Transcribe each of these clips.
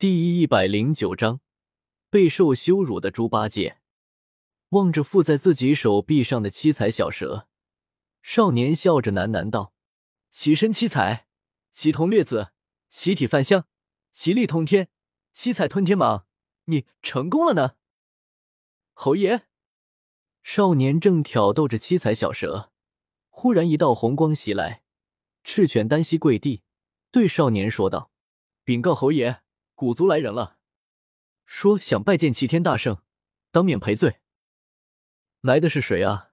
第一百零九章，备受羞辱的猪八戒望着附在自己手臂上的七彩小蛇，少年笑着喃喃道：“其身七彩，其瞳略紫，其体泛香，其力通天，七彩吞天蟒，你成功了呢！”侯爷，少年正挑逗着七彩小蛇，忽然一道红光袭来，赤犬单膝跪地，对少年说道：“禀告侯爷。”古族来人了，说想拜见齐天大圣，当面赔罪。来的是谁啊？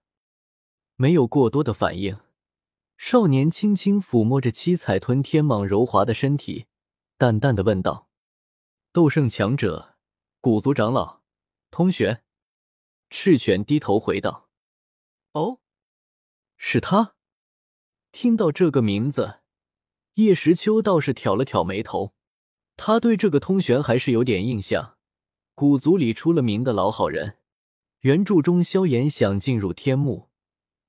没有过多的反应，少年轻轻抚摸着七彩吞天蟒柔滑的身体，淡淡的问道：“斗圣强者，古族长老通玄。”赤犬低头回道：“哦，是他。”听到这个名字，叶时秋倒是挑了挑眉头。他对这个通玄还是有点印象，古族里出了名的老好人。原著中，萧炎想进入天幕，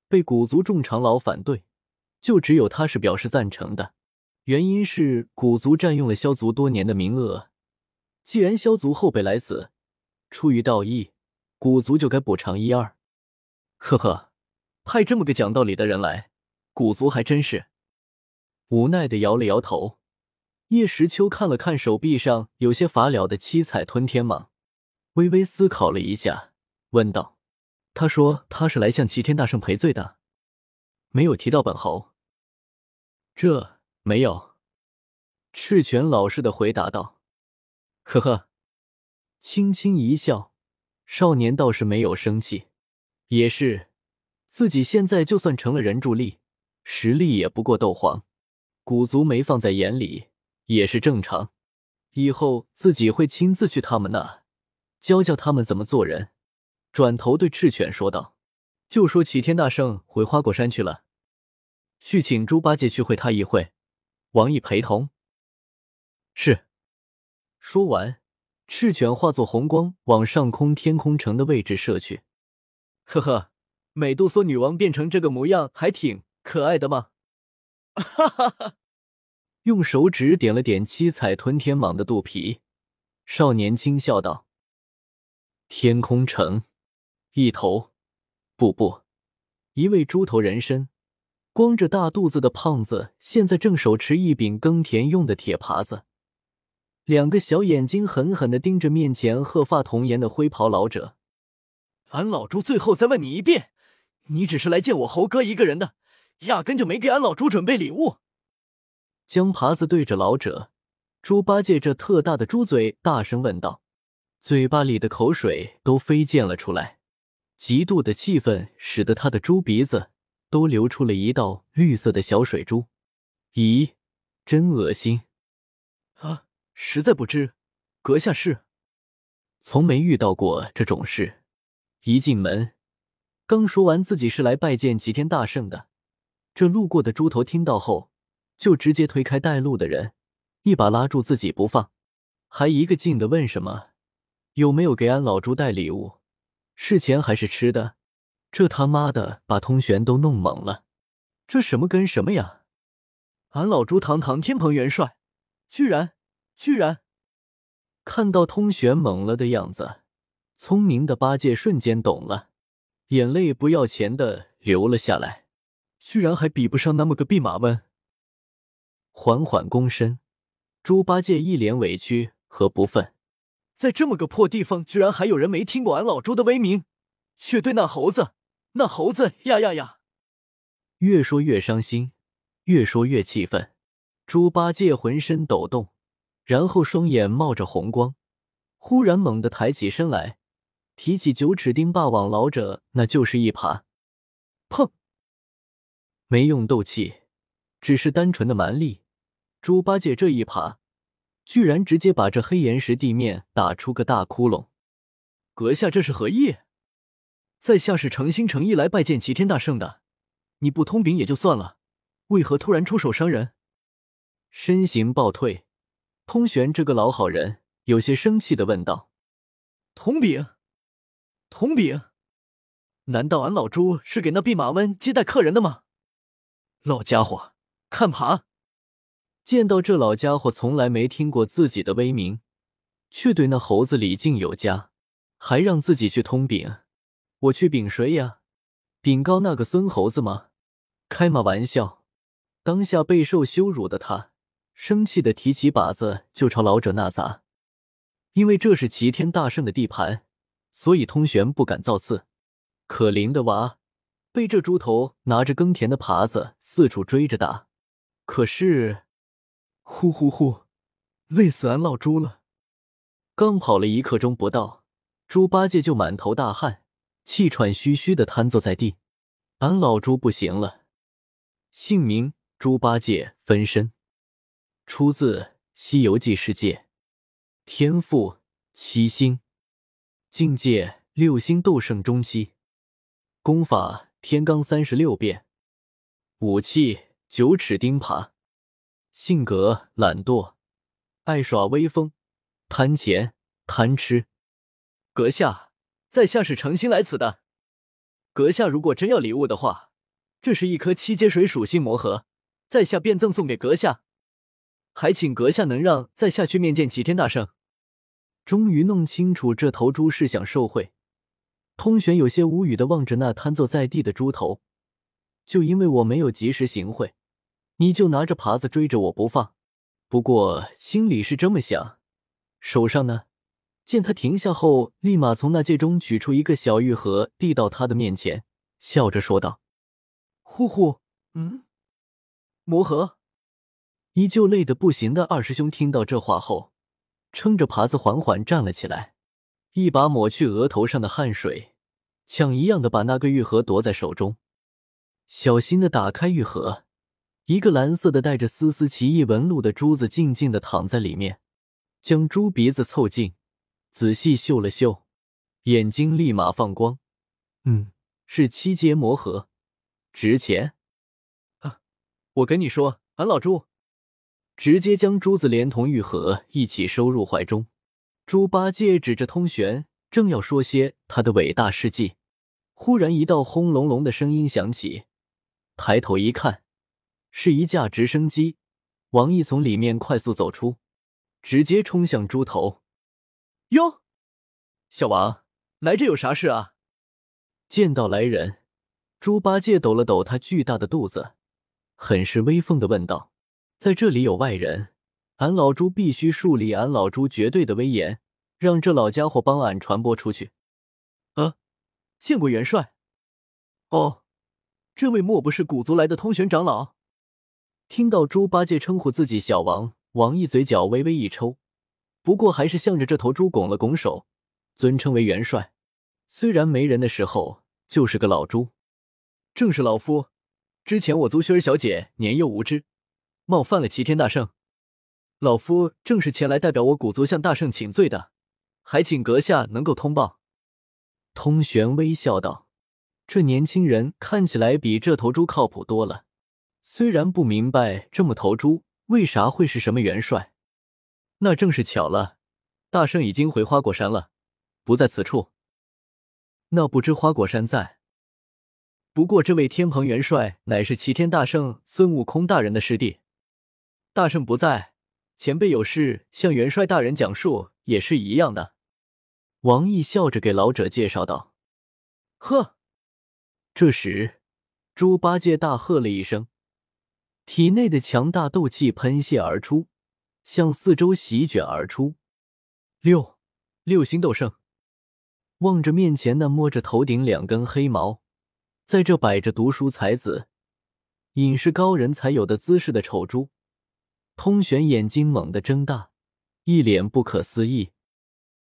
被古族众长老反对，就只有他是表示赞成的。原因是古族占用了萧族多年的名额，既然萧族后辈来此，出于道义，古族就该补偿一二。呵呵，派这么个讲道理的人来，古族还真是无奈的摇了摇头。叶时秋看了看手臂上有些乏了的七彩吞天蟒，微微思考了一下，问道：“他说他是来向齐天大圣赔罪的，没有提到本侯。”这没有。赤犬老实的回答道：“呵呵。”轻轻一笑，少年倒是没有生气，也是，自己现在就算成了人柱力，实力也不过斗皇，古族没放在眼里。也是正常，以后自己会亲自去他们那，教教他们怎么做人。转头对赤犬说道：“就说齐天大圣回花果山去了，去请猪八戒去会他一会，王毅陪同。”是。说完，赤犬化作红光往上空天空城的位置射去。呵呵，美杜莎女王变成这个模样还挺可爱的吗？哈哈哈。用手指点了点七彩吞天蟒的肚皮，少年轻笑道：“天空城，一头，不不，一位猪头人身，光着大肚子的胖子，现在正手持一柄耕田用的铁耙子，两个小眼睛狠狠的盯着面前鹤发童颜的灰袍老者。俺老猪最后再问你一遍，你只是来见我猴哥一个人的，压根就没给俺老猪准备礼物。”将耙子对着老者，猪八戒这特大的猪嘴大声问道，嘴巴里的口水都飞溅了出来，极度的气愤使得他的猪鼻子都流出了一道绿色的小水珠。咦，真恶心！啊，实在不知，阁下是？从没遇到过这种事。一进门，刚说完自己是来拜见齐天大圣的，这路过的猪头听到后。就直接推开带路的人，一把拉住自己不放，还一个劲的问什么有没有给俺老猪带礼物，是钱还是吃的？这他妈的把通玄都弄懵了，这什么跟什么呀？俺老猪堂堂天蓬元帅，居然居然看到通玄懵了的样子，聪明的八戒瞬间懂了，眼泪不要钱的流了下来，居然还比不上那么个弼马温。缓缓躬身，猪八戒一脸委屈和不忿，在这么个破地方，居然还有人没听过俺老猪的威名，却对那猴子，那猴子呀呀呀！越说越伤心，越说越气愤。猪八戒浑身抖动，然后双眼冒着红光，忽然猛地抬起身来，提起九齿钉耙往老者那就是一耙。砰！没用斗气，只是单纯的蛮力。猪八戒这一耙，居然直接把这黑岩石地面打出个大窟窿。阁下这是何意？在下是诚心诚意来拜见齐天大圣的，你不通禀也就算了，为何突然出手伤人？身形暴退，通玄这个老好人有些生气的问道：“通禀，通禀，难道俺老猪是给那弼马温接待客人的吗？老家伙，看耙！”见到这老家伙从来没听过自己的威名，却对那猴子礼敬有加，还让自己去通禀。我去禀谁呀？禀告那个孙猴子吗？开嘛玩笑！当下备受羞辱的他，生气的提起把子就朝老者那砸。因为这是齐天大圣的地盘，所以通玄不敢造次。可怜的娃，被这猪头拿着耕田的耙子四处追着打。可是，呼呼呼，累死俺老猪了！刚跑了一刻钟不到，猪八戒就满头大汗，气喘吁吁的瘫坐在地。俺老猪不行了。姓名：猪八戒，分身，出自《西游记》世界。天赋：七星，境界：六星斗圣中期，功法：天罡三十六变，武器：九齿钉耙，性格：懒惰，爱耍威风，贪钱，贪吃。阁下，在下是诚心来此的。阁下如果真要礼物的话。这是一颗七阶水属性魔核，在下便赠送给阁下，还请阁下能让在下去面见齐天大圣。终于弄清楚这头猪是想受贿，通玄有些无语的望着那瘫坐在地的猪头。就因为我没有及时行贿，你就拿着耙子追着我不放。不过心里是这么想，手上呢？见他停下后，立马从那戒中取出一个小玉盒，递到他的面前，笑着说道。呼呼，嗯，魔盒。依旧累得不行的二师兄听到这话后，撑着耙子缓缓站了起来，一把抹去额头上的汗水，抢一样的把那个玉盒夺在手中，小心的打开玉盒，一个蓝色的带着丝丝奇异纹路的珠子静静的躺在里面，将猪鼻子凑近，仔细嗅了嗅，眼睛立马放光，嗯，是七阶魔盒。值钱啊！我跟你说，俺老猪直接将珠子连同玉盒一起收入怀中。猪八戒指着通玄，正要说些他的伟大事迹，忽然一道轰隆隆的声音响起，抬头一看，是一架直升机。王毅从里面快速走出，直接冲向猪头。哟，小王，来这有啥事啊？见到来人。猪八戒抖了抖他巨大的肚子，很是威风的问道：“在这里有外人，俺老猪必须树立俺老猪绝对的威严，让这老家伙帮俺传播出去。”“啊，见过元帅。”“哦，这位莫不是古族来的通玄长老？”听到猪八戒称呼自己小王，王毅嘴角微微一抽，不过还是向着这头猪拱了拱手，尊称为元帅。虽然没人的时候就是个老猪。正是老夫，之前我族薰儿小姐年幼无知，冒犯了齐天大圣，老夫正是前来代表我古族向大圣请罪的，还请阁下能够通报。通玄微笑道：“这年轻人看起来比这头猪靠谱多了，虽然不明白这么头猪为啥会是什么元帅，那正是巧了，大圣已经回花果山了，不在此处。那不知花果山在？”不过，这位天蓬元帅乃是齐天大圣孙悟空大人的师弟，大圣不在，前辈有事向元帅大人讲述也是一样的。王毅笑着给老者介绍道：“呵。”这时，猪八戒大喝了一声，体内的强大斗气喷泄而出，向四周席卷而出。六六星斗圣望着面前那摸着头顶两根黑毛。在这摆着读书才子、隐士高人才有的姿势的丑猪，通玄眼睛猛地睁大，一脸不可思议。